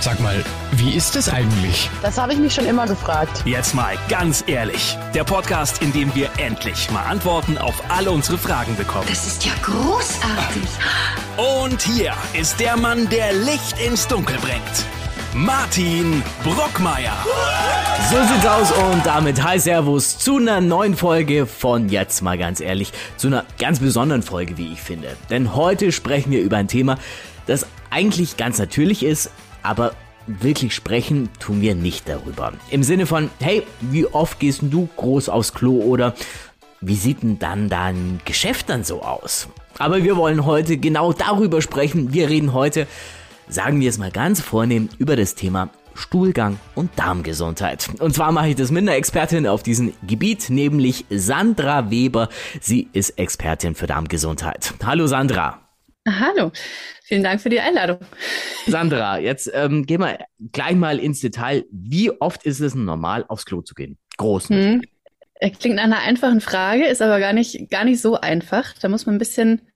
Sag mal, wie ist es eigentlich? Das habe ich mich schon immer gefragt. Jetzt mal ganz ehrlich. Der Podcast, in dem wir endlich mal Antworten auf alle unsere Fragen bekommen. Das ist ja großartig. Und hier ist der Mann, der Licht ins Dunkel bringt. Martin Brockmeier. So sieht's aus und damit hi Servus zu einer neuen Folge von Jetzt mal ganz ehrlich, zu einer ganz besonderen Folge, wie ich finde. Denn heute sprechen wir über ein Thema, das eigentlich ganz natürlich ist, aber wirklich sprechen tun wir nicht darüber. Im Sinne von, hey, wie oft gehst du groß aufs Klo oder wie sieht denn dann dein Geschäft dann so aus? Aber wir wollen heute genau darüber sprechen. Wir reden heute, sagen wir es mal ganz vornehm, über das Thema Stuhlgang und Darmgesundheit. Und zwar mache ich das mit einer Expertin auf diesem Gebiet, nämlich Sandra Weber. Sie ist Expertin für Darmgesundheit. Hallo Sandra. Hallo, vielen Dank für die Einladung. Sandra, jetzt ähm, gehen wir gleich mal ins Detail. Wie oft ist es normal, aufs Klo zu gehen? Groß. Hm. Klingt nach einer einfachen Frage, ist aber gar nicht, gar nicht so einfach. Da muss man ein bisschen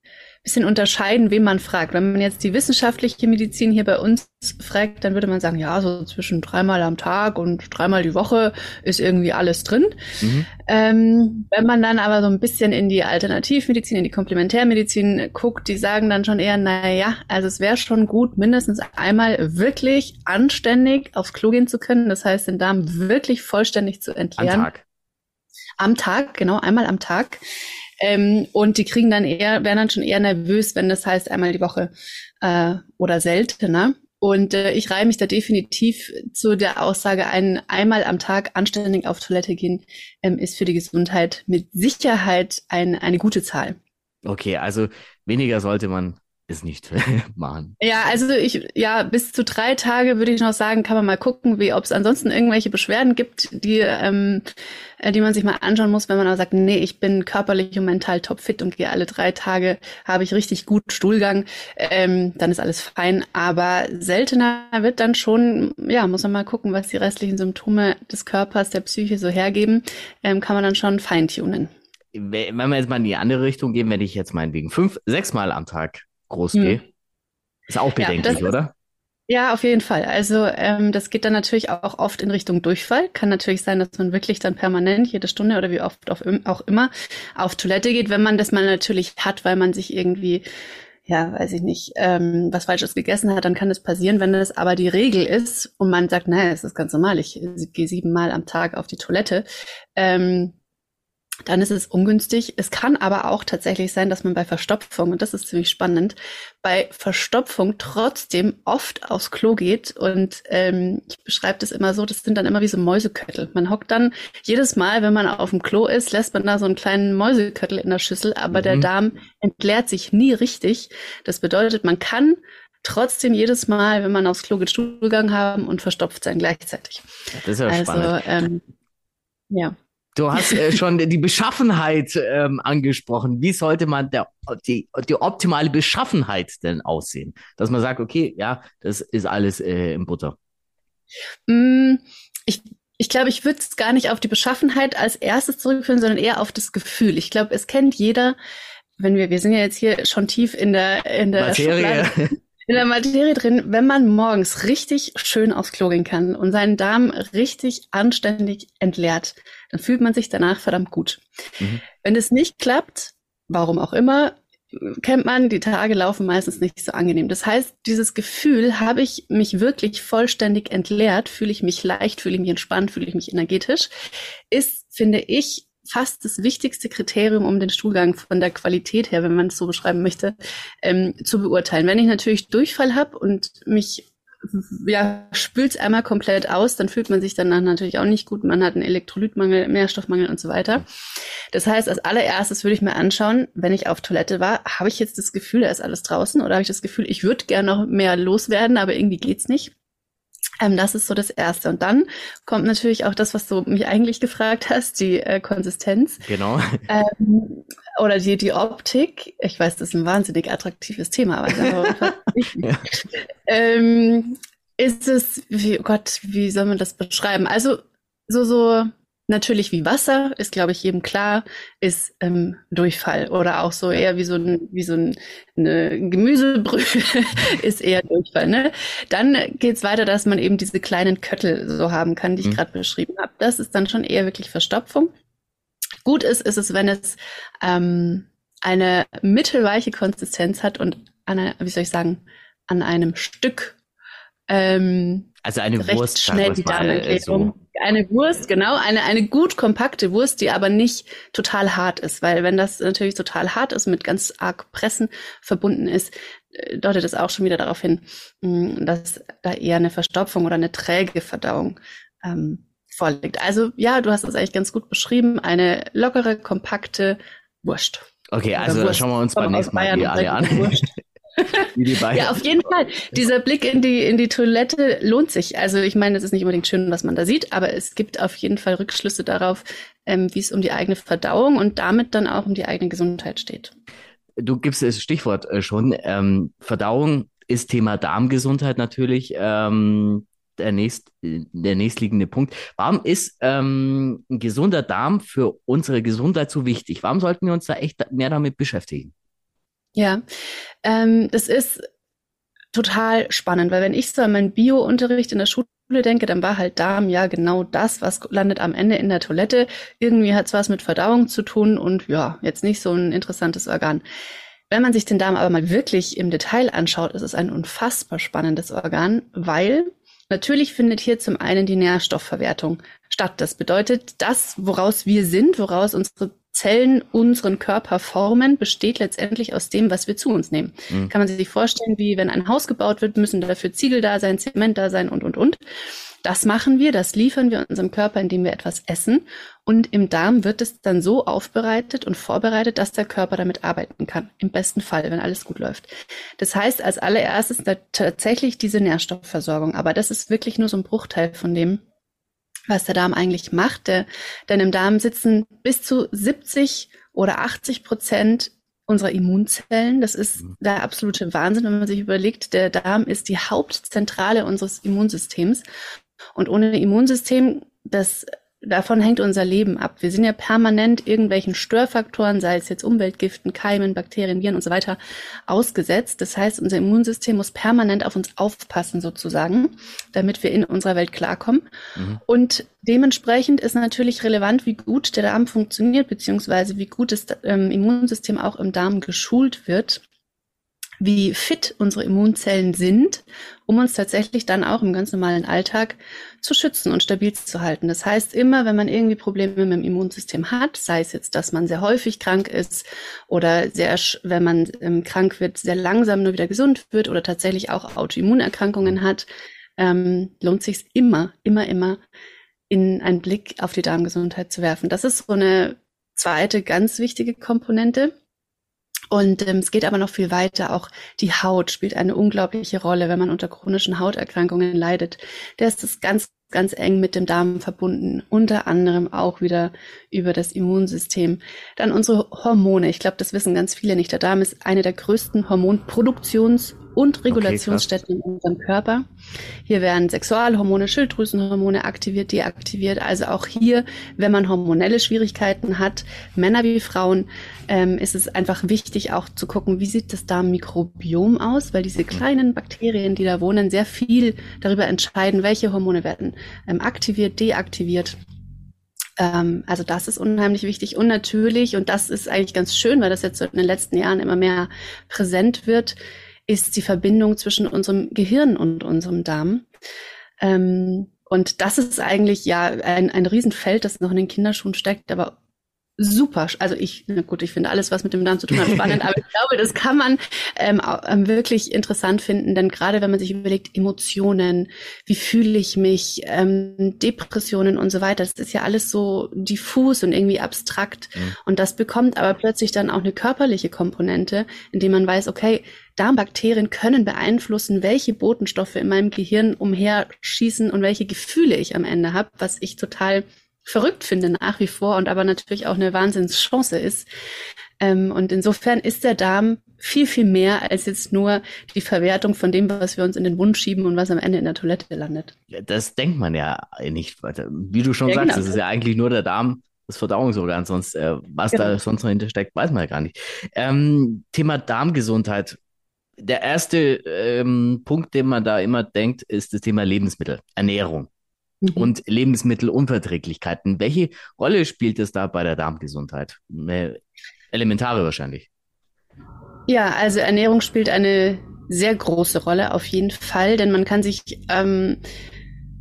bisschen unterscheiden, wen man fragt. Wenn man jetzt die wissenschaftliche Medizin hier bei uns fragt, dann würde man sagen, ja, so zwischen dreimal am Tag und dreimal die Woche ist irgendwie alles drin. Mhm. Ähm, wenn man dann aber so ein bisschen in die Alternativmedizin, in die Komplementärmedizin guckt, die sagen dann schon eher, na ja, also es wäre schon gut, mindestens einmal wirklich anständig aufs Klo gehen zu können. Das heißt, den Darm wirklich vollständig zu entleeren. Am Tag. Am Tag, genau, einmal am Tag. Ähm, und die kriegen dann eher, werden dann schon eher nervös, wenn das heißt einmal die Woche äh, oder seltener. Und äh, ich reihe mich da definitiv zu der Aussage ein, einmal am Tag anständig auf Toilette gehen, ähm, ist für die Gesundheit mit Sicherheit ein, eine gute Zahl. Okay, also weniger sollte man es nicht machen. Ja, also ich, ja, bis zu drei Tage würde ich noch sagen, kann man mal gucken, wie, ob es ansonsten irgendwelche Beschwerden gibt, die, ähm, äh, die man sich mal anschauen muss, wenn man aber sagt, nee, ich bin körperlich und mental topfit und gehe alle drei Tage, habe ich richtig gut Stuhlgang, ähm, dann ist alles fein. Aber seltener wird dann schon, ja, muss man mal gucken, was die restlichen Symptome des Körpers, der Psyche so hergeben, ähm, kann man dann schon feintunen. Wenn wir jetzt mal in die andere Richtung gehen, wenn ich jetzt meinetwegen fünf, sechs Mal am Tag groß. Hm. Ist auch bedenklich, ja, oder? Ja, auf jeden Fall. Also ähm, das geht dann natürlich auch oft in Richtung Durchfall. Kann natürlich sein, dass man wirklich dann permanent jede Stunde oder wie oft auf, auch immer auf Toilette geht, wenn man das mal natürlich hat, weil man sich irgendwie ja, weiß ich nicht, ähm, was Falsches gegessen hat, dann kann das passieren. Wenn das aber die Regel ist und man sagt, naja, es ist ganz normal, ich gehe siebenmal am Tag auf die Toilette, ähm, dann ist es ungünstig. Es kann aber auch tatsächlich sein, dass man bei Verstopfung, und das ist ziemlich spannend, bei Verstopfung trotzdem oft aufs Klo geht. Und ähm, ich beschreibe das immer so, das sind dann immer wie so Mäuseköttel. Man hockt dann jedes Mal, wenn man auf dem Klo ist, lässt man da so einen kleinen Mäuseköttel in der Schüssel, aber mhm. der Darm entleert sich nie richtig. Das bedeutet, man kann trotzdem jedes Mal, wenn man aufs Klo geht, Stuhlgang haben und verstopft sein gleichzeitig. Das ist ja also, spannend. Ähm, ja. Du hast äh, schon die Beschaffenheit ähm, angesprochen. Wie sollte man der, die, die optimale Beschaffenheit denn aussehen? Dass man sagt, okay, ja, das ist alles äh, im Butter. Mm, ich ich glaube, ich würde es gar nicht auf die Beschaffenheit als erstes zurückführen, sondern eher auf das Gefühl. Ich glaube, es kennt jeder, wenn wir, wir sind ja jetzt hier schon tief in der, in der Materie. In der Materie drin, wenn man morgens richtig schön aufs Klo gehen kann und seinen Darm richtig anständig entleert, dann fühlt man sich danach verdammt gut. Mhm. Wenn es nicht klappt, warum auch immer, kennt man, die Tage laufen meistens nicht so angenehm. Das heißt, dieses Gefühl, habe ich mich wirklich vollständig entleert, fühle ich mich leicht, fühle ich mich entspannt, fühle ich mich energetisch, ist, finde ich, fast das wichtigste Kriterium, um den Stuhlgang von der Qualität her, wenn man es so beschreiben möchte, ähm, zu beurteilen. Wenn ich natürlich Durchfall habe und mich ja, spült einmal komplett aus, dann fühlt man sich danach natürlich auch nicht gut. Man hat einen Elektrolytmangel, Nährstoffmangel und so weiter. Das heißt, als allererstes würde ich mir anschauen, wenn ich auf Toilette war, habe ich jetzt das Gefühl, da ist alles draußen oder habe ich das Gefühl, ich würde gerne noch mehr loswerden, aber irgendwie geht's nicht. Ähm, das ist so das Erste. Und dann kommt natürlich auch das, was du mich eigentlich gefragt hast, die äh, Konsistenz. Genau. Ähm, oder die, die Optik. Ich weiß, das ist ein wahnsinnig attraktives Thema, aber ja. ähm, ist es, wie, oh Gott, wie soll man das beschreiben? Also so, so natürlich wie Wasser, ist, glaube ich, jedem klar, ist ähm, Durchfall oder auch so eher wie so ein, wie so ein, eine Gemüsebrühe ist eher Durchfall. Ne? Dann geht's weiter, dass man eben diese kleinen Köttel so haben kann, die ich mhm. gerade beschrieben habe. Das ist dann schon eher wirklich Verstopfung. Gut ist, ist es, wenn es ähm, eine mittelweiche Konsistenz hat und an wie soll ich sagen, an einem Stück ähm, also eine Wurst, schnell die Darmerklärung. So. Eine Wurst, genau, eine, eine gut kompakte Wurst, die aber nicht total hart ist, weil wenn das natürlich total hart ist, mit ganz arg Pressen verbunden ist, äh, deutet es auch schon wieder darauf hin, mm, dass da eher eine Verstopfung oder eine träge Verdauung ähm, vorliegt. Also ja, du hast es eigentlich ganz gut beschrieben, eine lockere, kompakte Wurst. Okay, also da schauen wir uns beim nächsten Mal die alle an. ja, auf jeden Fall. Dieser Blick in die, in die Toilette lohnt sich. Also ich meine, es ist nicht unbedingt schön, was man da sieht, aber es gibt auf jeden Fall Rückschlüsse darauf, ähm, wie es um die eigene Verdauung und damit dann auch um die eigene Gesundheit steht. Du gibst das Stichwort äh, schon. Ähm, Verdauung ist Thema Darmgesundheit natürlich. Ähm, der, nächst, der nächstliegende Punkt. Warum ist ähm, ein gesunder Darm für unsere Gesundheit so wichtig? Warum sollten wir uns da echt mehr damit beschäftigen? Ja, ähm, das ist total spannend, weil wenn ich so an meinen Bio-Unterricht in der Schule denke, dann war halt Darm ja genau das, was landet am Ende in der Toilette. Irgendwie hat es was mit Verdauung zu tun und ja, jetzt nicht so ein interessantes Organ. Wenn man sich den Darm aber mal wirklich im Detail anschaut, ist es ein unfassbar spannendes Organ, weil natürlich findet hier zum einen die Nährstoffverwertung statt. Das bedeutet, das, woraus wir sind, woraus unsere Zellen unseren Körper formen, besteht letztendlich aus dem, was wir zu uns nehmen. Mhm. Kann man sich vorstellen, wie wenn ein Haus gebaut wird, müssen dafür Ziegel da sein, Zement da sein und, und, und. Das machen wir, das liefern wir unserem Körper, indem wir etwas essen. Und im Darm wird es dann so aufbereitet und vorbereitet, dass der Körper damit arbeiten kann. Im besten Fall, wenn alles gut läuft. Das heißt, als allererstes tatsächlich diese Nährstoffversorgung. Aber das ist wirklich nur so ein Bruchteil von dem, was der Darm eigentlich macht. Denn im Darm sitzen bis zu 70 oder 80 Prozent unserer Immunzellen. Das ist mhm. der absolute Wahnsinn, wenn man sich überlegt, der Darm ist die Hauptzentrale unseres Immunsystems. Und ohne Immunsystem, das davon hängt unser Leben ab. Wir sind ja permanent irgendwelchen Störfaktoren, sei es jetzt Umweltgiften, Keimen, Bakterien, Viren und so weiter, ausgesetzt. Das heißt, unser Immunsystem muss permanent auf uns aufpassen sozusagen, damit wir in unserer Welt klarkommen. Mhm. Und dementsprechend ist natürlich relevant, wie gut der Darm funktioniert, beziehungsweise wie gut das ähm, Immunsystem auch im Darm geschult wird wie fit unsere Immunzellen sind, um uns tatsächlich dann auch im ganz normalen Alltag zu schützen und stabil zu halten. Das heißt, immer wenn man irgendwie Probleme mit dem Immunsystem hat, sei es jetzt, dass man sehr häufig krank ist oder sehr, wenn man ähm, krank wird, sehr langsam nur wieder gesund wird oder tatsächlich auch Autoimmunerkrankungen hat, ähm, lohnt sich immer, immer, immer in einen Blick auf die Darmgesundheit zu werfen. Das ist so eine zweite ganz wichtige Komponente. Und ähm, es geht aber noch viel weiter. Auch die Haut spielt eine unglaubliche Rolle, wenn man unter chronischen Hauterkrankungen leidet. Der ist das ganz, ganz eng mit dem Darm verbunden. Unter anderem auch wieder über das Immunsystem. Dann unsere Hormone. Ich glaube, das wissen ganz viele nicht. Der Darm ist eine der größten Hormonproduktions- und Regulationsstätten okay, in unserem Körper. Hier werden Sexualhormone, Schilddrüsenhormone aktiviert, deaktiviert. Also auch hier, wenn man hormonelle Schwierigkeiten hat, Männer wie Frauen, ähm, ist es einfach wichtig auch zu gucken, wie sieht das Darmmikrobiom aus, weil diese kleinen Bakterien, die da wohnen, sehr viel darüber entscheiden, welche Hormone werden ähm, aktiviert, deaktiviert ähm, also das ist unheimlich wichtig. Und natürlich, und das ist eigentlich ganz schön, weil das jetzt in den letzten Jahren immer mehr präsent wird, ist die Verbindung zwischen unserem Gehirn und unserem Darm. Ähm, und das ist eigentlich ja ein, ein Riesenfeld, das noch in den Kinderschuhen steckt, aber super. Also ich, na gut, ich finde alles, was mit dem Darm zu tun hat, spannend, aber ich glaube, das kann man ähm, ähm, wirklich interessant finden, denn gerade wenn man sich überlegt, Emotionen, wie fühle ich mich, ähm, Depressionen und so weiter, das ist ja alles so diffus und irgendwie abstrakt. Mhm. Und das bekommt aber plötzlich dann auch eine körperliche Komponente, indem man weiß, okay, Darmbakterien können beeinflussen, welche Botenstoffe in meinem Gehirn umherschießen und welche Gefühle ich am Ende habe, was ich total verrückt finde nach wie vor und aber natürlich auch eine Wahnsinnschance ist. Ähm, und insofern ist der Darm viel, viel mehr als jetzt nur die Verwertung von dem, was wir uns in den Mund schieben und was am Ende in der Toilette landet. Das denkt man ja nicht weiter. Wie du schon ja, sagst, genau. das ist ja eigentlich nur der Darm, das Verdauungsorgan, sonst äh, was genau. da sonst noch hintersteckt, weiß man ja gar nicht. Ähm, Thema Darmgesundheit. Der erste ähm, Punkt, den man da immer denkt, ist das Thema Lebensmittel, Ernährung mhm. und Lebensmittelunverträglichkeiten. Welche Rolle spielt es da bei der Darmgesundheit? Elementare wahrscheinlich. Ja, also Ernährung spielt eine sehr große Rolle auf jeden Fall, denn man kann sich ähm,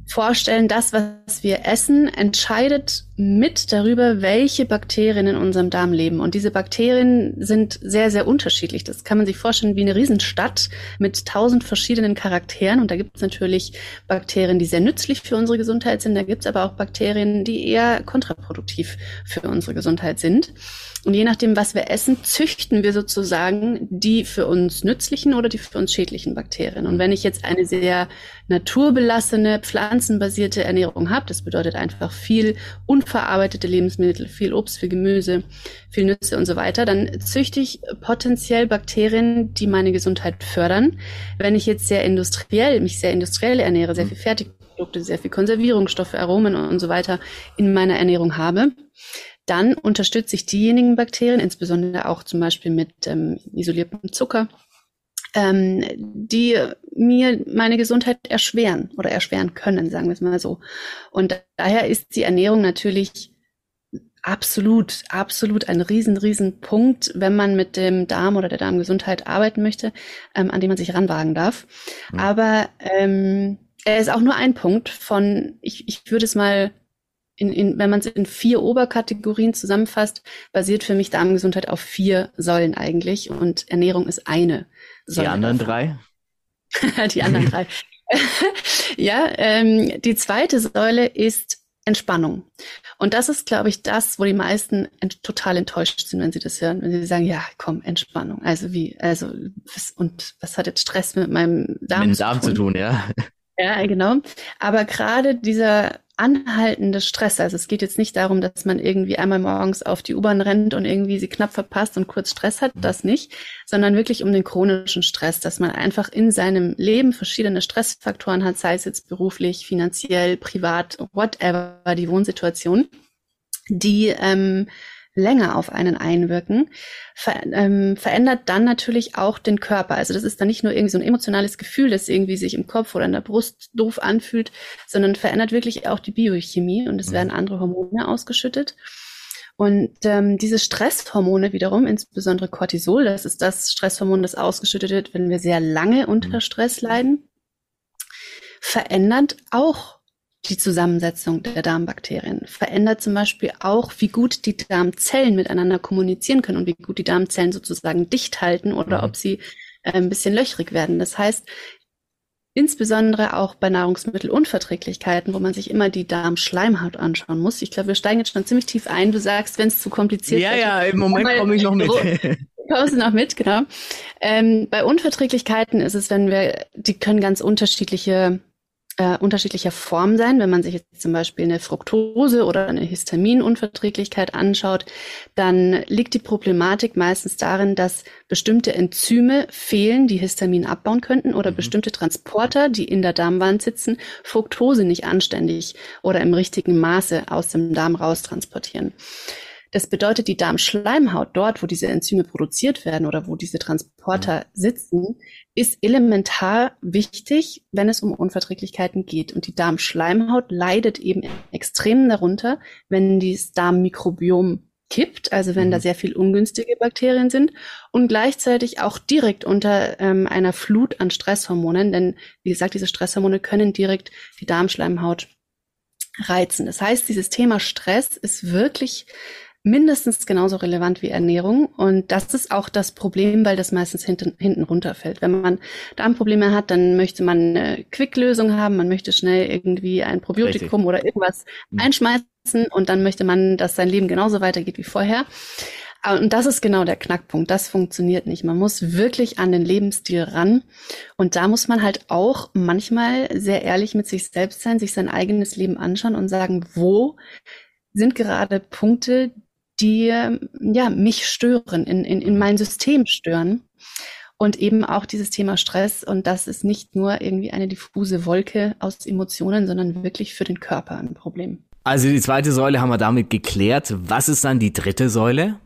vorstellen, das, was wir essen, entscheidet mit darüber, welche Bakterien in unserem Darm leben. Und diese Bakterien sind sehr, sehr unterschiedlich. Das kann man sich vorstellen wie eine Riesenstadt mit tausend verschiedenen Charakteren. Und da gibt es natürlich Bakterien, die sehr nützlich für unsere Gesundheit sind. Da gibt es aber auch Bakterien, die eher kontraproduktiv für unsere Gesundheit sind. Und je nachdem, was wir essen, züchten wir sozusagen die für uns nützlichen oder die für uns schädlichen Bakterien. Und wenn ich jetzt eine sehr naturbelassene, pflanzenbasierte Ernährung habe, das bedeutet einfach viel unverarbeitete Lebensmittel, viel Obst, viel Gemüse, viel Nüsse und so weiter, dann züchte ich potenziell Bakterien, die meine Gesundheit fördern. Wenn ich jetzt sehr industriell, mich sehr industriell ernähre, sehr viel Fertigprodukte, sehr viel Konservierungsstoffe, Aromen und so weiter in meiner Ernährung habe, dann unterstütze ich diejenigen Bakterien, insbesondere auch zum Beispiel mit ähm, isoliertem Zucker, ähm, die mir meine Gesundheit erschweren oder erschweren können, sagen wir es mal so. Und daher ist die Ernährung natürlich absolut, absolut ein riesen, riesen Punkt, wenn man mit dem Darm oder der Darmgesundheit arbeiten möchte, ähm, an dem man sich ranwagen darf. Mhm. Aber ähm, er ist auch nur ein Punkt von, ich, ich würde es mal in, in, wenn man es in vier Oberkategorien zusammenfasst, basiert für mich Darmgesundheit auf vier Säulen eigentlich und Ernährung ist eine. Die anderen drei? die anderen drei. ja, ähm, die zweite Säule ist Entspannung. Und das ist, glaube ich, das, wo die meisten ent total enttäuscht sind, wenn sie das hören, wenn sie sagen, ja, komm, Entspannung. Also wie, also was, und was hat jetzt Stress mit meinem Darm, mit dem Darm zu tun? Zu tun ja. Ja, genau. Aber gerade dieser anhaltende Stress. Also es geht jetzt nicht darum, dass man irgendwie einmal morgens auf die U-Bahn rennt und irgendwie sie knapp verpasst und kurz Stress hat, das nicht, sondern wirklich um den chronischen Stress, dass man einfach in seinem Leben verschiedene Stressfaktoren hat, sei es jetzt beruflich, finanziell, privat, whatever, die Wohnsituation, die ähm, länger auf einen einwirken, ver ähm, verändert dann natürlich auch den Körper. Also das ist dann nicht nur irgendwie so ein emotionales Gefühl, das irgendwie sich im Kopf oder in der Brust doof anfühlt, sondern verändert wirklich auch die Biochemie und es mhm. werden andere Hormone ausgeschüttet. Und ähm, diese Stresshormone wiederum, insbesondere Cortisol, das ist das Stresshormon, das ausgeschüttet wird, wenn wir sehr lange unter mhm. Stress leiden, verändert auch die Zusammensetzung der Darmbakterien, verändert zum Beispiel auch, wie gut die Darmzellen miteinander kommunizieren können und wie gut die Darmzellen sozusagen dicht halten oder mhm. ob sie äh, ein bisschen löchrig werden. Das heißt, insbesondere auch bei Nahrungsmittelunverträglichkeiten, wo man sich immer die Darmschleimhaut anschauen muss. Ich glaube, wir steigen jetzt schon ziemlich tief ein. Du sagst, wenn es zu kompliziert ja, wird. Ja, ja, im Moment komme ich noch mit. Kommst du noch mit, genau. Ähm, bei Unverträglichkeiten ist es, wenn wir, die können ganz unterschiedliche äh, unterschiedlicher Form sein. Wenn man sich jetzt zum Beispiel eine Fructose oder eine Histaminunverträglichkeit anschaut, dann liegt die Problematik meistens darin, dass bestimmte Enzyme fehlen, die Histamin abbauen könnten oder mhm. bestimmte Transporter, die in der Darmwand sitzen, Fructose nicht anständig oder im richtigen Maße aus dem Darm raus transportieren. Das bedeutet, die Darmschleimhaut, dort, wo diese Enzyme produziert werden oder wo diese Transporter mhm. sitzen, ist elementar wichtig, wenn es um Unverträglichkeiten geht. Und die Darmschleimhaut leidet eben extrem darunter, wenn das Darmmikrobiom kippt, also wenn mhm. da sehr viel ungünstige Bakterien sind und gleichzeitig auch direkt unter ähm, einer Flut an Stresshormonen, denn wie gesagt, diese Stresshormone können direkt die Darmschleimhaut reizen. Das heißt, dieses Thema Stress ist wirklich mindestens genauso relevant wie Ernährung. Und das ist auch das Problem, weil das meistens hinten, hinten runterfällt. Wenn man Darmprobleme hat, dann möchte man eine Quick-Lösung haben, man möchte schnell irgendwie ein Probiotikum Richtig. oder irgendwas mhm. einschmeißen und dann möchte man, dass sein Leben genauso weitergeht wie vorher. Und das ist genau der Knackpunkt. Das funktioniert nicht. Man muss wirklich an den Lebensstil ran. Und da muss man halt auch manchmal sehr ehrlich mit sich selbst sein, sich sein eigenes Leben anschauen und sagen, wo sind gerade Punkte, die ja mich stören, in, in, in mein System stören. Und eben auch dieses Thema Stress. Und das ist nicht nur irgendwie eine diffuse Wolke aus Emotionen, sondern wirklich für den Körper ein Problem. Also die zweite Säule haben wir damit geklärt. Was ist dann die dritte Säule?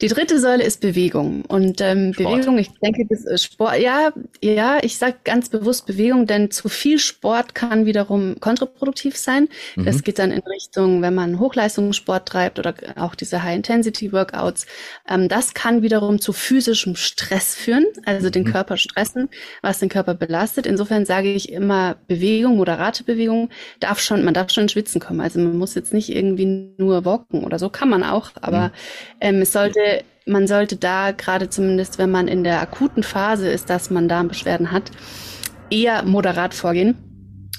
Die dritte Säule ist Bewegung. Und ähm, Bewegung, ich denke, das ist Sport. Ja, ja, ich sage ganz bewusst Bewegung, denn zu viel Sport kann wiederum kontraproduktiv sein. Mhm. Das geht dann in Richtung, wenn man Hochleistungssport treibt oder auch diese High-Intensity-Workouts. Ähm, das kann wiederum zu physischem Stress führen, also den mhm. Körper stressen, was den Körper belastet. Insofern sage ich immer Bewegung, moderate Bewegung, darf schon, man darf schon ins Schwitzen kommen. Also man muss jetzt nicht irgendwie nur walken oder so, kann man auch, aber mhm. Ähm, es sollte man sollte da gerade zumindest, wenn man in der akuten Phase ist, dass man Darmbeschwerden hat, eher moderat vorgehen.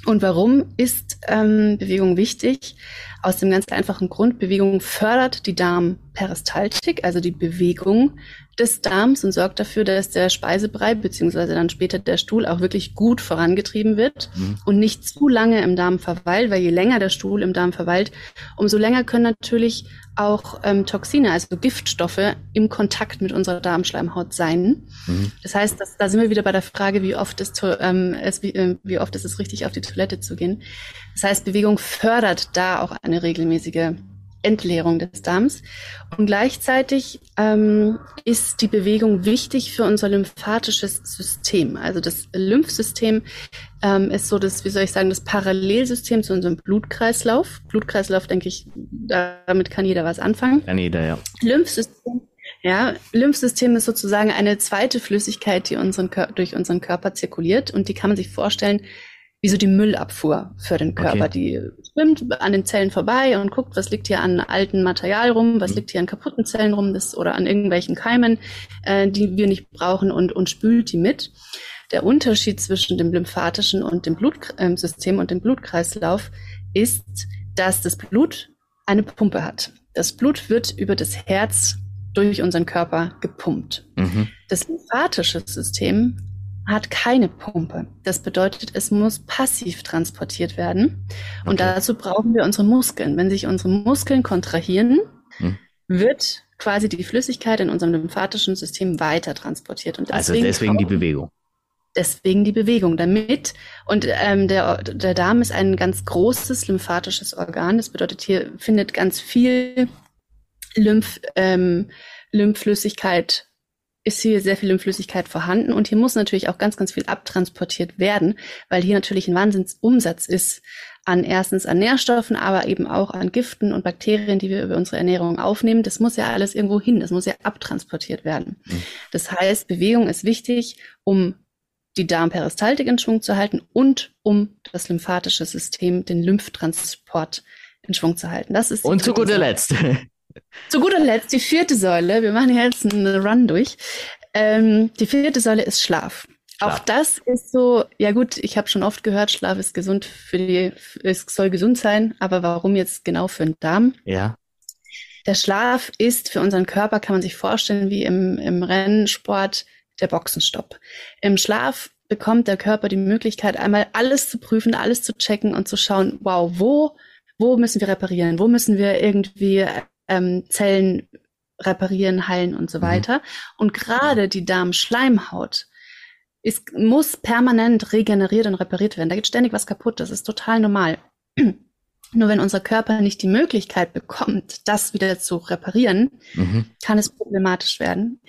Und warum ist ähm, Bewegung wichtig? Aus dem ganz einfachen Grund, Bewegung fördert die Darmperistaltik, also die Bewegung des Darms und sorgt dafür, dass der Speisebrei beziehungsweise dann später der Stuhl auch wirklich gut vorangetrieben wird mhm. und nicht zu lange im Darm verweilt, weil je länger der Stuhl im Darm verweilt, umso länger können natürlich auch ähm, Toxine, also Giftstoffe, im Kontakt mit unserer Darmschleimhaut sein. Mhm. Das heißt, dass, da sind wir wieder bei der Frage, wie oft ist ähm, es, wie, äh, wie oft ist es richtig, auf die Toilette zu gehen. Das heißt, Bewegung fördert da auch eine regelmäßige Entleerung des Darms. Und gleichzeitig ähm, ist die Bewegung wichtig für unser lymphatisches System. Also das Lymphsystem ähm, ist so das, wie soll ich sagen, das Parallelsystem zu unserem Blutkreislauf. Blutkreislauf, denke ich, damit kann jeder was anfangen. Kann jeder, ja. Lymphsystem. Ja, Lymphsystem ist sozusagen eine zweite Flüssigkeit, die unseren, durch unseren Körper zirkuliert und die kann man sich vorstellen wie so die Müllabfuhr für den Körper. Okay. Die schwimmt an den Zellen vorbei und guckt, was liegt hier an alten Material rum, was mhm. liegt hier an kaputten Zellen rum das, oder an irgendwelchen Keimen, äh, die wir nicht brauchen und, und spült die mit. Der Unterschied zwischen dem lymphatischen und dem Blutsystem äh, und dem Blutkreislauf ist, dass das Blut eine Pumpe hat. Das Blut wird über das Herz durch unseren Körper gepumpt. Mhm. Das lymphatische System hat keine Pumpe. Das bedeutet, es muss passiv transportiert werden. Und okay. dazu brauchen wir unsere Muskeln. Wenn sich unsere Muskeln kontrahieren, hm. wird quasi die Flüssigkeit in unserem lymphatischen System weiter transportiert. Und also deswegen also deswegen die Bewegung. Deswegen die Bewegung, damit. Und ähm, der, der Darm ist ein ganz großes lymphatisches Organ. Das bedeutet, hier findet ganz viel Lymph, ähm, Lymphflüssigkeit ist hier sehr viel Flüssigkeit vorhanden und hier muss natürlich auch ganz, ganz viel abtransportiert werden, weil hier natürlich ein Wahnsinnsumsatz ist an erstens an Nährstoffen, aber eben auch an Giften und Bakterien, die wir über unsere Ernährung aufnehmen. Das muss ja alles irgendwo hin, das muss ja abtransportiert werden. Mhm. Das heißt, Bewegung ist wichtig, um die Darmperistaltik in Schwung zu halten und um das lymphatische System, den Lymphtransport in Schwung zu halten. Das ist und zu guter Letzt Zu guter Letzt die vierte Säule. Wir machen jetzt einen Run durch. Ähm, die vierte Säule ist Schlaf. Schlaf. Auch das ist so, ja gut, ich habe schon oft gehört, Schlaf ist gesund für die, es soll gesund sein, aber warum jetzt genau für den Darm? Ja. Der Schlaf ist für unseren Körper, kann man sich vorstellen, wie im, im Rennsport der Boxenstopp. Im Schlaf bekommt der Körper die Möglichkeit, einmal alles zu prüfen, alles zu checken und zu schauen, wow, wo, wo müssen wir reparieren? Wo müssen wir irgendwie ähm, Zellen reparieren, heilen und so mhm. weiter. Und gerade die Darmschleimhaut ist, muss permanent regeneriert und repariert werden. Da geht ständig was kaputt. Das ist total normal. Nur wenn unser Körper nicht die Möglichkeit bekommt, das wieder zu reparieren, mhm. kann es problematisch werden.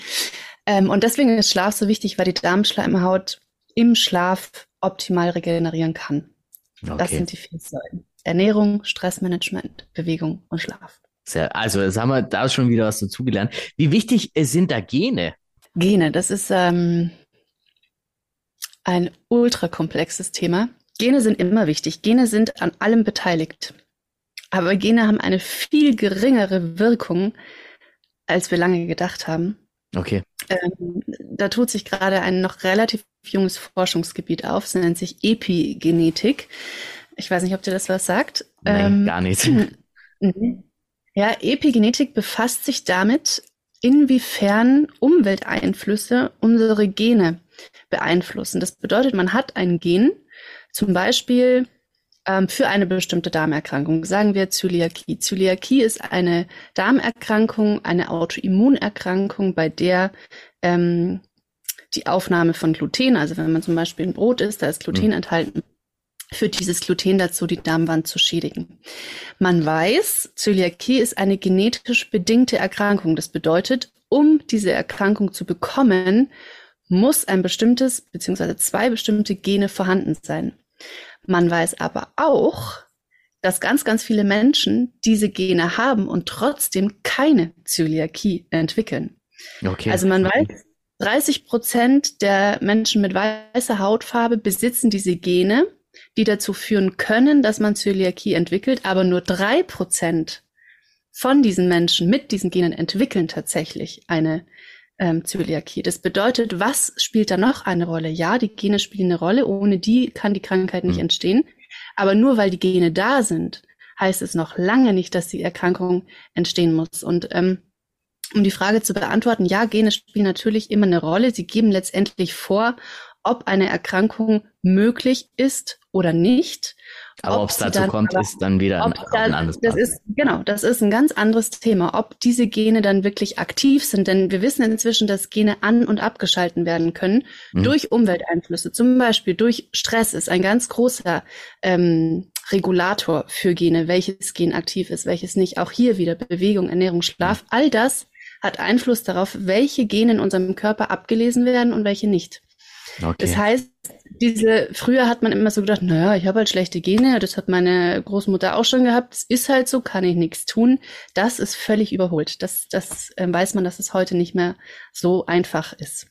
Ähm, und deswegen ist Schlaf so wichtig, weil die Darmschleimhaut im Schlaf optimal regenerieren kann. Okay. Das sind die vier Säulen. Ernährung, Stressmanagement, Bewegung und Schlaf. Sehr, also jetzt haben wir da schon wieder was dazugelernt. Wie wichtig sind da Gene? Gene, das ist ähm, ein ultrakomplexes Thema. Gene sind immer wichtig. Gene sind an allem beteiligt. Aber Gene haben eine viel geringere Wirkung, als wir lange gedacht haben. Okay. Ähm, da tut sich gerade ein noch relativ junges Forschungsgebiet auf. Es nennt sich Epigenetik. Ich weiß nicht, ob dir das was sagt. Nein, ähm, gar nicht. Mhm. Ja, Epigenetik befasst sich damit, inwiefern Umwelteinflüsse unsere Gene beeinflussen. Das bedeutet, man hat ein Gen, zum Beispiel ähm, für eine bestimmte Darmerkrankung. Sagen wir Zöliakie. Zöliakie ist eine Darmerkrankung, eine Autoimmunerkrankung, bei der ähm, die Aufnahme von Gluten. Also wenn man zum Beispiel ein Brot isst, da ist Gluten mhm. enthalten, führt dieses Gluten dazu, die Darmwand zu schädigen. Man weiß, Zöliakie ist eine genetisch bedingte Erkrankung. Das bedeutet, um diese Erkrankung zu bekommen, muss ein bestimmtes bzw. zwei bestimmte Gene vorhanden sein. Man weiß aber auch, dass ganz, ganz viele Menschen diese Gene haben und trotzdem keine Zöliakie entwickeln. Okay. Also man weiß, 30 Prozent der Menschen mit weißer Hautfarbe besitzen diese Gene, die dazu führen können, dass man Zöliakie entwickelt, aber nur drei Prozent von diesen Menschen mit diesen Genen entwickeln tatsächlich eine ähm, Zöliakie. Das bedeutet, was spielt da noch eine Rolle? Ja, die Gene spielen eine Rolle, ohne die kann die Krankheit nicht mhm. entstehen. Aber nur weil die Gene da sind, heißt es noch lange nicht, dass die Erkrankung entstehen muss. Und ähm, um die Frage zu beantworten, ja, Gene spielen natürlich immer eine Rolle. Sie geben letztendlich vor, ob eine Erkrankung möglich ist oder nicht. Aber ob es dazu dann, kommt, ist dann wieder ein, da, ein anderes Das ist, genau, das ist ein ganz anderes Thema, ob diese Gene dann wirklich aktiv sind. Denn wir wissen inzwischen, dass Gene an- und abgeschalten werden können mhm. durch Umwelteinflüsse. Zum Beispiel durch Stress ist ein ganz großer ähm, Regulator für Gene, welches Gen aktiv ist, welches nicht. Auch hier wieder Bewegung, Ernährung, Schlaf. Mhm. All das hat Einfluss darauf, welche Gene in unserem Körper abgelesen werden und welche nicht. Okay. Das heißt, diese, früher hat man immer so gedacht, naja, ich habe halt schlechte Gene, das hat meine Großmutter auch schon gehabt, es ist halt so, kann ich nichts tun. Das ist völlig überholt. Das, das äh, weiß man, dass es heute nicht mehr so einfach ist.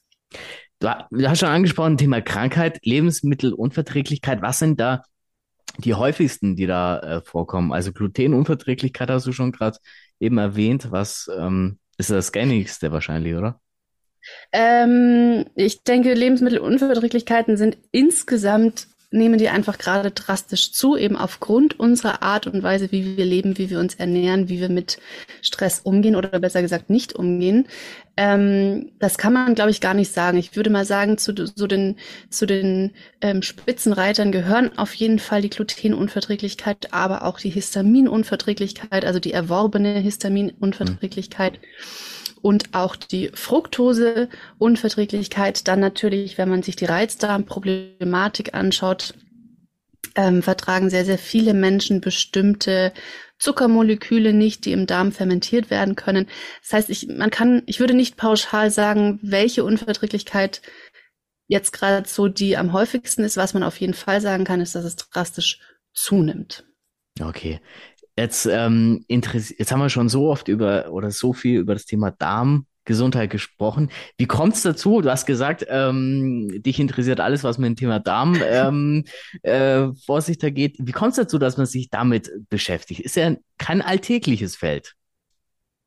Du, du hast schon angesprochen, Thema Krankheit, Lebensmittelunverträglichkeit. Was sind da die häufigsten, die da äh, vorkommen? Also Glutenunverträglichkeit hast du schon gerade eben erwähnt. Was ähm, ist das gängigste wahrscheinlich, oder? Ähm, ich denke, Lebensmittelunverträglichkeiten sind insgesamt nehmen die einfach gerade drastisch zu, eben aufgrund unserer Art und Weise, wie wir leben, wie wir uns ernähren, wie wir mit Stress umgehen oder besser gesagt nicht umgehen. Ähm, das kann man, glaube ich, gar nicht sagen. Ich würde mal sagen, zu, zu den, zu den ähm, Spitzenreitern gehören auf jeden Fall die Glutenunverträglichkeit, aber auch die Histaminunverträglichkeit, also die erworbene Histaminunverträglichkeit. Mhm und auch die Fructoseunverträglichkeit. Dann natürlich, wenn man sich die Reizdarmproblematik anschaut, ähm, vertragen sehr, sehr viele Menschen bestimmte Zuckermoleküle nicht, die im Darm fermentiert werden können. Das heißt, ich, man kann, ich würde nicht pauschal sagen, welche Unverträglichkeit jetzt gerade so die am häufigsten ist. Was man auf jeden Fall sagen kann, ist, dass es drastisch zunimmt. Okay. Jetzt, ähm, jetzt haben wir schon so oft über oder so viel über das Thema Darmgesundheit gesprochen. Wie kommt es dazu? Du hast gesagt, ähm, dich interessiert alles, was mit dem Thema Darm ähm, äh, vor sich da geht. Wie kommt es dazu, dass man sich damit beschäftigt? Ist ja kein alltägliches Feld.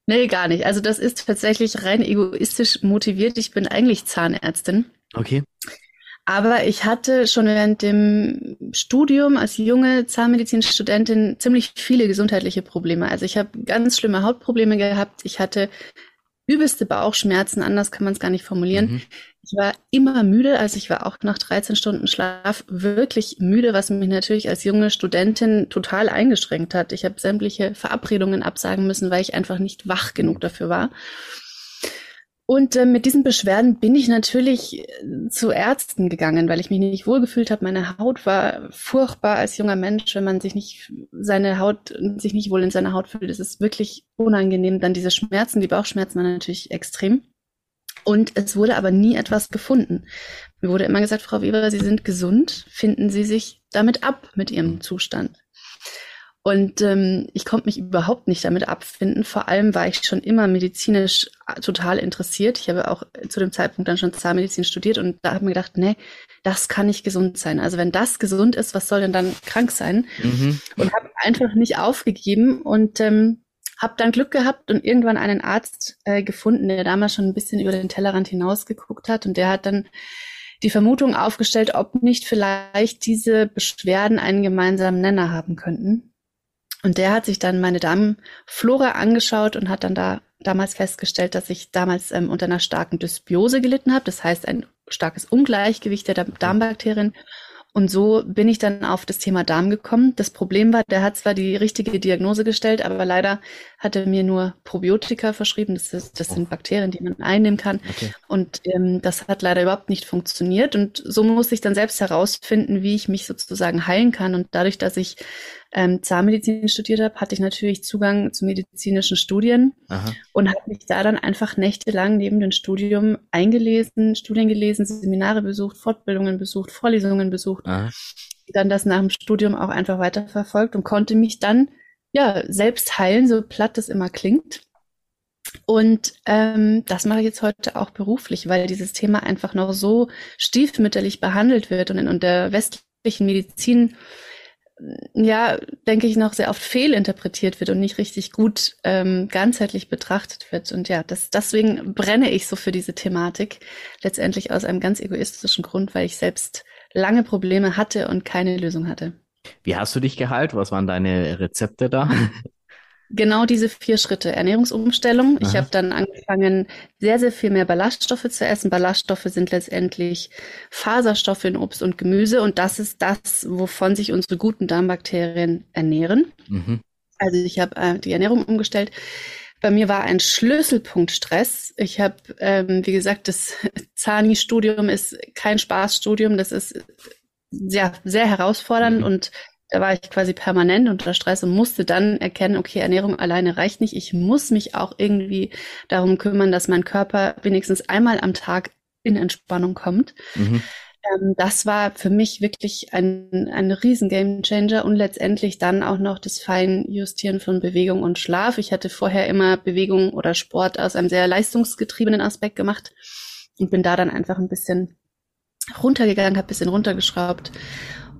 Nee, gar nicht. Also das ist tatsächlich rein egoistisch motiviert. Ich bin eigentlich Zahnärztin. Okay. Aber ich hatte schon während dem Studium als junge Zahnmedizinstudentin ziemlich viele gesundheitliche Probleme. Also ich habe ganz schlimme Hautprobleme gehabt. Ich hatte übelste Bauchschmerzen, anders kann man es gar nicht formulieren. Mhm. Ich war immer müde, also ich war auch nach 13 Stunden Schlaf wirklich müde, was mich natürlich als junge Studentin total eingeschränkt hat. Ich habe sämtliche Verabredungen absagen müssen, weil ich einfach nicht wach genug dafür war. Und äh, mit diesen Beschwerden bin ich natürlich äh, zu Ärzten gegangen, weil ich mich nicht wohlgefühlt habe. Meine Haut war furchtbar als junger Mensch, wenn man sich nicht seine Haut sich nicht wohl in seiner Haut fühlt. Es ist wirklich unangenehm. Dann diese Schmerzen, die Bauchschmerzen waren natürlich extrem. Und es wurde aber nie etwas gefunden. Mir wurde immer gesagt, Frau Weber, Sie sind gesund, finden Sie sich damit ab mit Ihrem Zustand. Und ähm, ich konnte mich überhaupt nicht damit abfinden. Vor allem war ich schon immer medizinisch äh, total interessiert. Ich habe auch zu dem Zeitpunkt dann schon Zahnmedizin studiert und da habe ich mir gedacht, nee, das kann nicht gesund sein. Also wenn das gesund ist, was soll denn dann krank sein? Mhm. Und habe einfach nicht aufgegeben und ähm, habe dann Glück gehabt und irgendwann einen Arzt äh, gefunden, der damals schon ein bisschen über den Tellerrand hinausgeguckt hat und der hat dann die Vermutung aufgestellt, ob nicht vielleicht diese Beschwerden einen gemeinsamen Nenner haben könnten. Und der hat sich dann meine Darmflora angeschaut und hat dann da damals festgestellt, dass ich damals ähm, unter einer starken Dysbiose gelitten habe. Das heißt, ein starkes Ungleichgewicht der Darmbakterien. Und so bin ich dann auf das Thema Darm gekommen. Das Problem war, der hat zwar die richtige Diagnose gestellt, aber leider hat er mir nur Probiotika verschrieben. Das, ist, das sind Bakterien, die man einnehmen kann. Okay. Und ähm, das hat leider überhaupt nicht funktioniert. Und so musste ich dann selbst herausfinden, wie ich mich sozusagen heilen kann. Und dadurch, dass ich ähm, Zahnmedizin studiert habe, hatte ich natürlich Zugang zu medizinischen Studien Aha. und habe mich da dann einfach nächtelang neben dem Studium eingelesen, Studien gelesen, Seminare besucht, Fortbildungen besucht, Vorlesungen besucht. Aha. Dann das nach dem Studium auch einfach weiterverfolgt und konnte mich dann ja selbst heilen, so platt das immer klingt. Und ähm, das mache ich jetzt heute auch beruflich, weil dieses Thema einfach noch so stiefmütterlich behandelt wird und in und der westlichen Medizin ja, denke ich, noch sehr oft fehlinterpretiert wird und nicht richtig gut ähm, ganzheitlich betrachtet wird. Und ja, das, deswegen brenne ich so für diese Thematik. Letztendlich aus einem ganz egoistischen Grund, weil ich selbst lange Probleme hatte und keine Lösung hatte. Wie hast du dich geheilt? Was waren deine Rezepte da? Genau diese vier Schritte. Ernährungsumstellung. Aha. Ich habe dann angefangen, sehr, sehr viel mehr Ballaststoffe zu essen. Ballaststoffe sind letztendlich Faserstoffe in Obst und Gemüse und das ist das, wovon sich unsere guten Darmbakterien ernähren. Mhm. Also ich habe äh, die Ernährung umgestellt. Bei mir war ein Schlüsselpunkt Stress. Ich habe, ähm, wie gesagt, das Zani-Studium ist kein Spaßstudium. Das ist sehr, sehr herausfordernd mhm. und da war ich quasi permanent unter Stress und musste dann erkennen, okay, Ernährung alleine reicht nicht. Ich muss mich auch irgendwie darum kümmern, dass mein Körper wenigstens einmal am Tag in Entspannung kommt. Mhm. Ähm, das war für mich wirklich ein, ein riesen Game Changer und letztendlich dann auch noch das Feinjustieren von Bewegung und Schlaf. Ich hatte vorher immer Bewegung oder Sport aus einem sehr leistungsgetriebenen Aspekt gemacht und bin da dann einfach ein bisschen runtergegangen, habe ein bisschen runtergeschraubt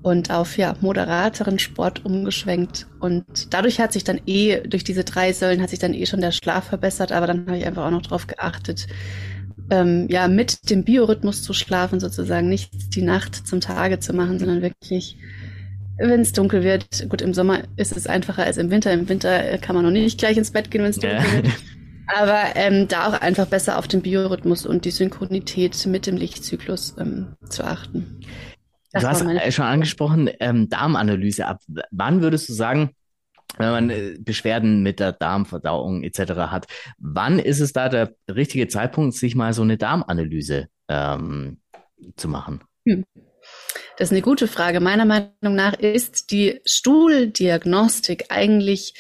und auf ja moderateren Sport umgeschwenkt und dadurch hat sich dann eh durch diese drei Säulen hat sich dann eh schon der Schlaf verbessert, aber dann habe ich einfach auch noch drauf geachtet, ähm, ja mit dem Biorhythmus zu schlafen sozusagen, nicht die Nacht zum Tage zu machen, sondern wirklich wenn es dunkel wird, gut, im Sommer ist es einfacher als im Winter. Im Winter kann man noch nicht gleich ins Bett gehen, wenn es dunkel ja. wird. Aber ähm, da auch einfach besser auf den Biorhythmus und die Synchronität mit dem Lichtzyklus ähm, zu achten. Das du hast schon angesprochen, ähm, Darmanalyse. Ab wann würdest du sagen, wenn man äh, Beschwerden mit der Darmverdauung etc. hat, wann ist es da der richtige Zeitpunkt, sich mal so eine Darmanalyse ähm, zu machen? Hm. Das ist eine gute Frage. Meiner Meinung nach ist die Stuhldiagnostik eigentlich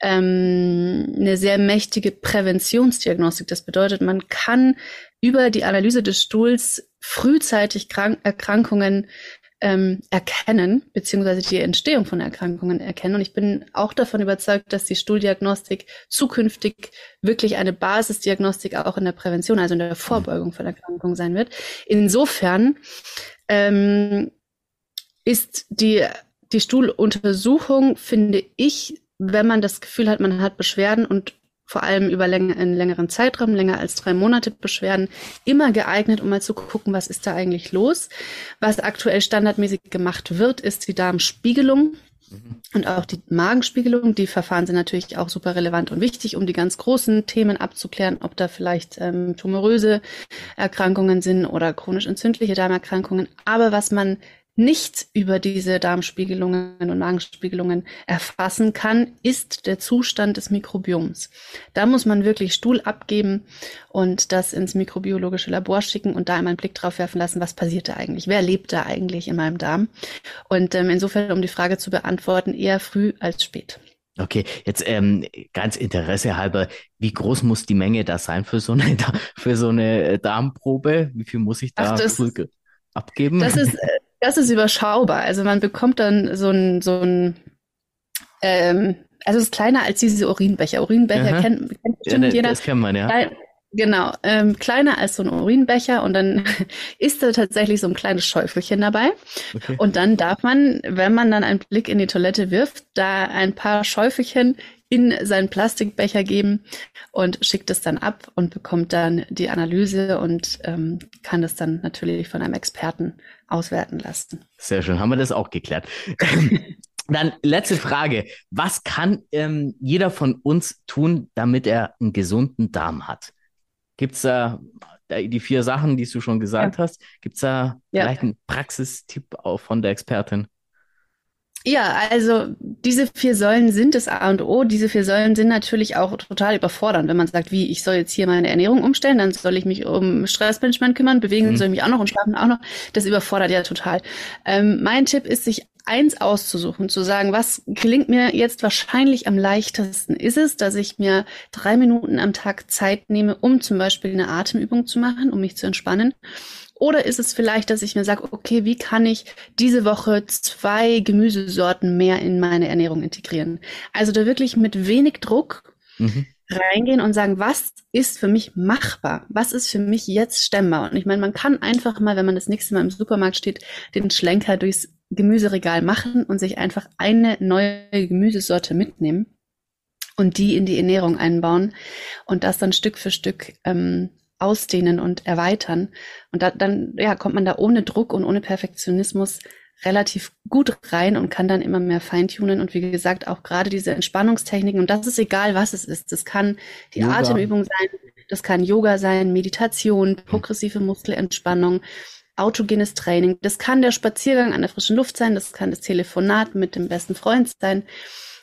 ähm, eine sehr mächtige Präventionsdiagnostik. Das bedeutet, man kann über die Analyse des Stuhls frühzeitig Krank Erkrankungen ähm, erkennen, beziehungsweise die Entstehung von Erkrankungen erkennen. Und ich bin auch davon überzeugt, dass die Stuhldiagnostik zukünftig wirklich eine Basisdiagnostik auch in der Prävention, also in der Vorbeugung von Erkrankungen sein wird. Insofern ähm, ist die, die Stuhluntersuchung, finde ich, wenn man das Gefühl hat, man hat Beschwerden und vor allem über länger, einen längeren Zeitraum, länger als drei Monate Beschwerden, immer geeignet, um mal zu gucken, was ist da eigentlich los. Was aktuell standardmäßig gemacht wird, ist die Darmspiegelung. Mhm. Und auch die Magenspiegelung, die Verfahren sind natürlich auch super relevant und wichtig, um die ganz großen Themen abzuklären, ob da vielleicht ähm, tumoröse Erkrankungen sind oder chronisch entzündliche Darmerkrankungen. Aber was man nicht über diese Darmspiegelungen und Magenspiegelungen erfassen kann, ist der Zustand des Mikrobioms. Da muss man wirklich Stuhl abgeben und das ins mikrobiologische Labor schicken und da einmal einen Blick drauf werfen lassen, was passiert da eigentlich, wer lebt da eigentlich in meinem Darm. Und ähm, insofern, um die Frage zu beantworten, eher früh als spät. Okay, jetzt ähm, ganz Interesse halber, wie groß muss die Menge da sein für so eine für so eine Darmprobe? Wie viel muss ich da Ach, das, abgeben? Das ist äh, das ist überschaubar. Also man bekommt dann so ein, so ein ähm, also es ist kleiner als diese Urinbecher. Urinbecher Aha. kennt, kennt bestimmt ja, jeder. Das kennt man, ja. Klein, genau, ähm, kleiner als so ein Urinbecher und dann ist da tatsächlich so ein kleines Schäufelchen dabei. Okay. Und dann darf man, wenn man dann einen Blick in die Toilette wirft, da ein paar Schäufelchen in seinen Plastikbecher geben und schickt es dann ab und bekommt dann die Analyse und ähm, kann das dann natürlich von einem Experten auswerten lassen. Sehr schön, haben wir das auch geklärt. Dann letzte Frage. Was kann ähm, jeder von uns tun, damit er einen gesunden Darm hat? Gibt es da die vier Sachen, die du schon gesagt ja. hast. Gibt es da ja. vielleicht einen Praxistipp auch von der Expertin? Ja, also diese vier Säulen sind das A und O. Diese vier Säulen sind natürlich auch total überfordernd. Wenn man sagt, wie, ich soll jetzt hier meine Ernährung umstellen, dann soll ich mich um Stressmanagement kümmern, bewegen mhm. soll ich mich auch noch und schlafen auch noch. Das überfordert ja total. Ähm, mein Tipp ist, sich eins auszusuchen, zu sagen, was gelingt mir jetzt wahrscheinlich am leichtesten? Ist es, dass ich mir drei Minuten am Tag Zeit nehme, um zum Beispiel eine Atemübung zu machen, um mich zu entspannen? Oder ist es vielleicht, dass ich mir sage, okay, wie kann ich diese Woche zwei Gemüsesorten mehr in meine Ernährung integrieren? Also da wirklich mit wenig Druck mhm. reingehen und sagen, was ist für mich machbar? Was ist für mich jetzt stemmbar? Und ich meine, man kann einfach mal, wenn man das nächste Mal im Supermarkt steht, den Schlenker durchs Gemüseregal machen und sich einfach eine neue Gemüsesorte mitnehmen und die in die Ernährung einbauen und das dann Stück für Stück ähm, ausdehnen und erweitern. Und da, dann ja, kommt man da ohne Druck und ohne Perfektionismus relativ gut rein und kann dann immer mehr feintunen. Und wie gesagt, auch gerade diese Entspannungstechniken, und das ist egal, was es ist. Das kann die Yoga. Atemübung sein, das kann Yoga sein, Meditation, progressive Muskelentspannung, autogenes Training. Das kann der Spaziergang an der frischen Luft sein, das kann das Telefonat mit dem besten Freund sein.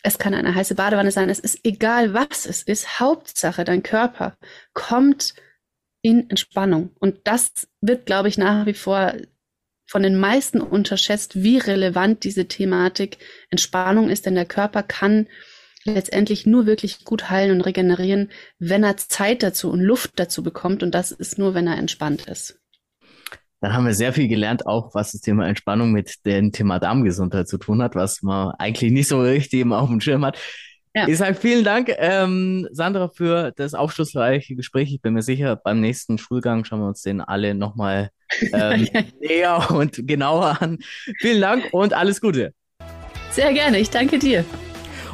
Es kann eine heiße Badewanne sein. Es ist egal, was es ist. Hauptsache, dein Körper kommt in Entspannung. Und das wird, glaube ich, nach wie vor von den meisten unterschätzt, wie relevant diese Thematik Entspannung ist, denn der Körper kann letztendlich nur wirklich gut heilen und regenerieren, wenn er Zeit dazu und Luft dazu bekommt. Und das ist nur, wenn er entspannt ist. Dann haben wir sehr viel gelernt, auch was das Thema Entspannung mit dem Thema Darmgesundheit zu tun hat, was man eigentlich nicht so richtig auf dem Schirm hat. Ja. Ich sage vielen Dank, ähm, Sandra, für das aufschlussreiche Gespräch. Ich bin mir sicher, beim nächsten Schulgang schauen wir uns den alle nochmal ähm, näher und genauer an. Vielen Dank und alles Gute. Sehr gerne, ich danke dir.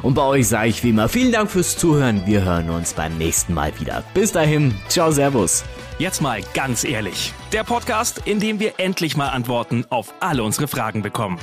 Und bei euch sage ich wie immer vielen Dank fürs Zuhören. Wir hören uns beim nächsten Mal wieder. Bis dahin, ciao, servus. Jetzt mal ganz ehrlich. Der Podcast, in dem wir endlich mal Antworten auf alle unsere Fragen bekommen.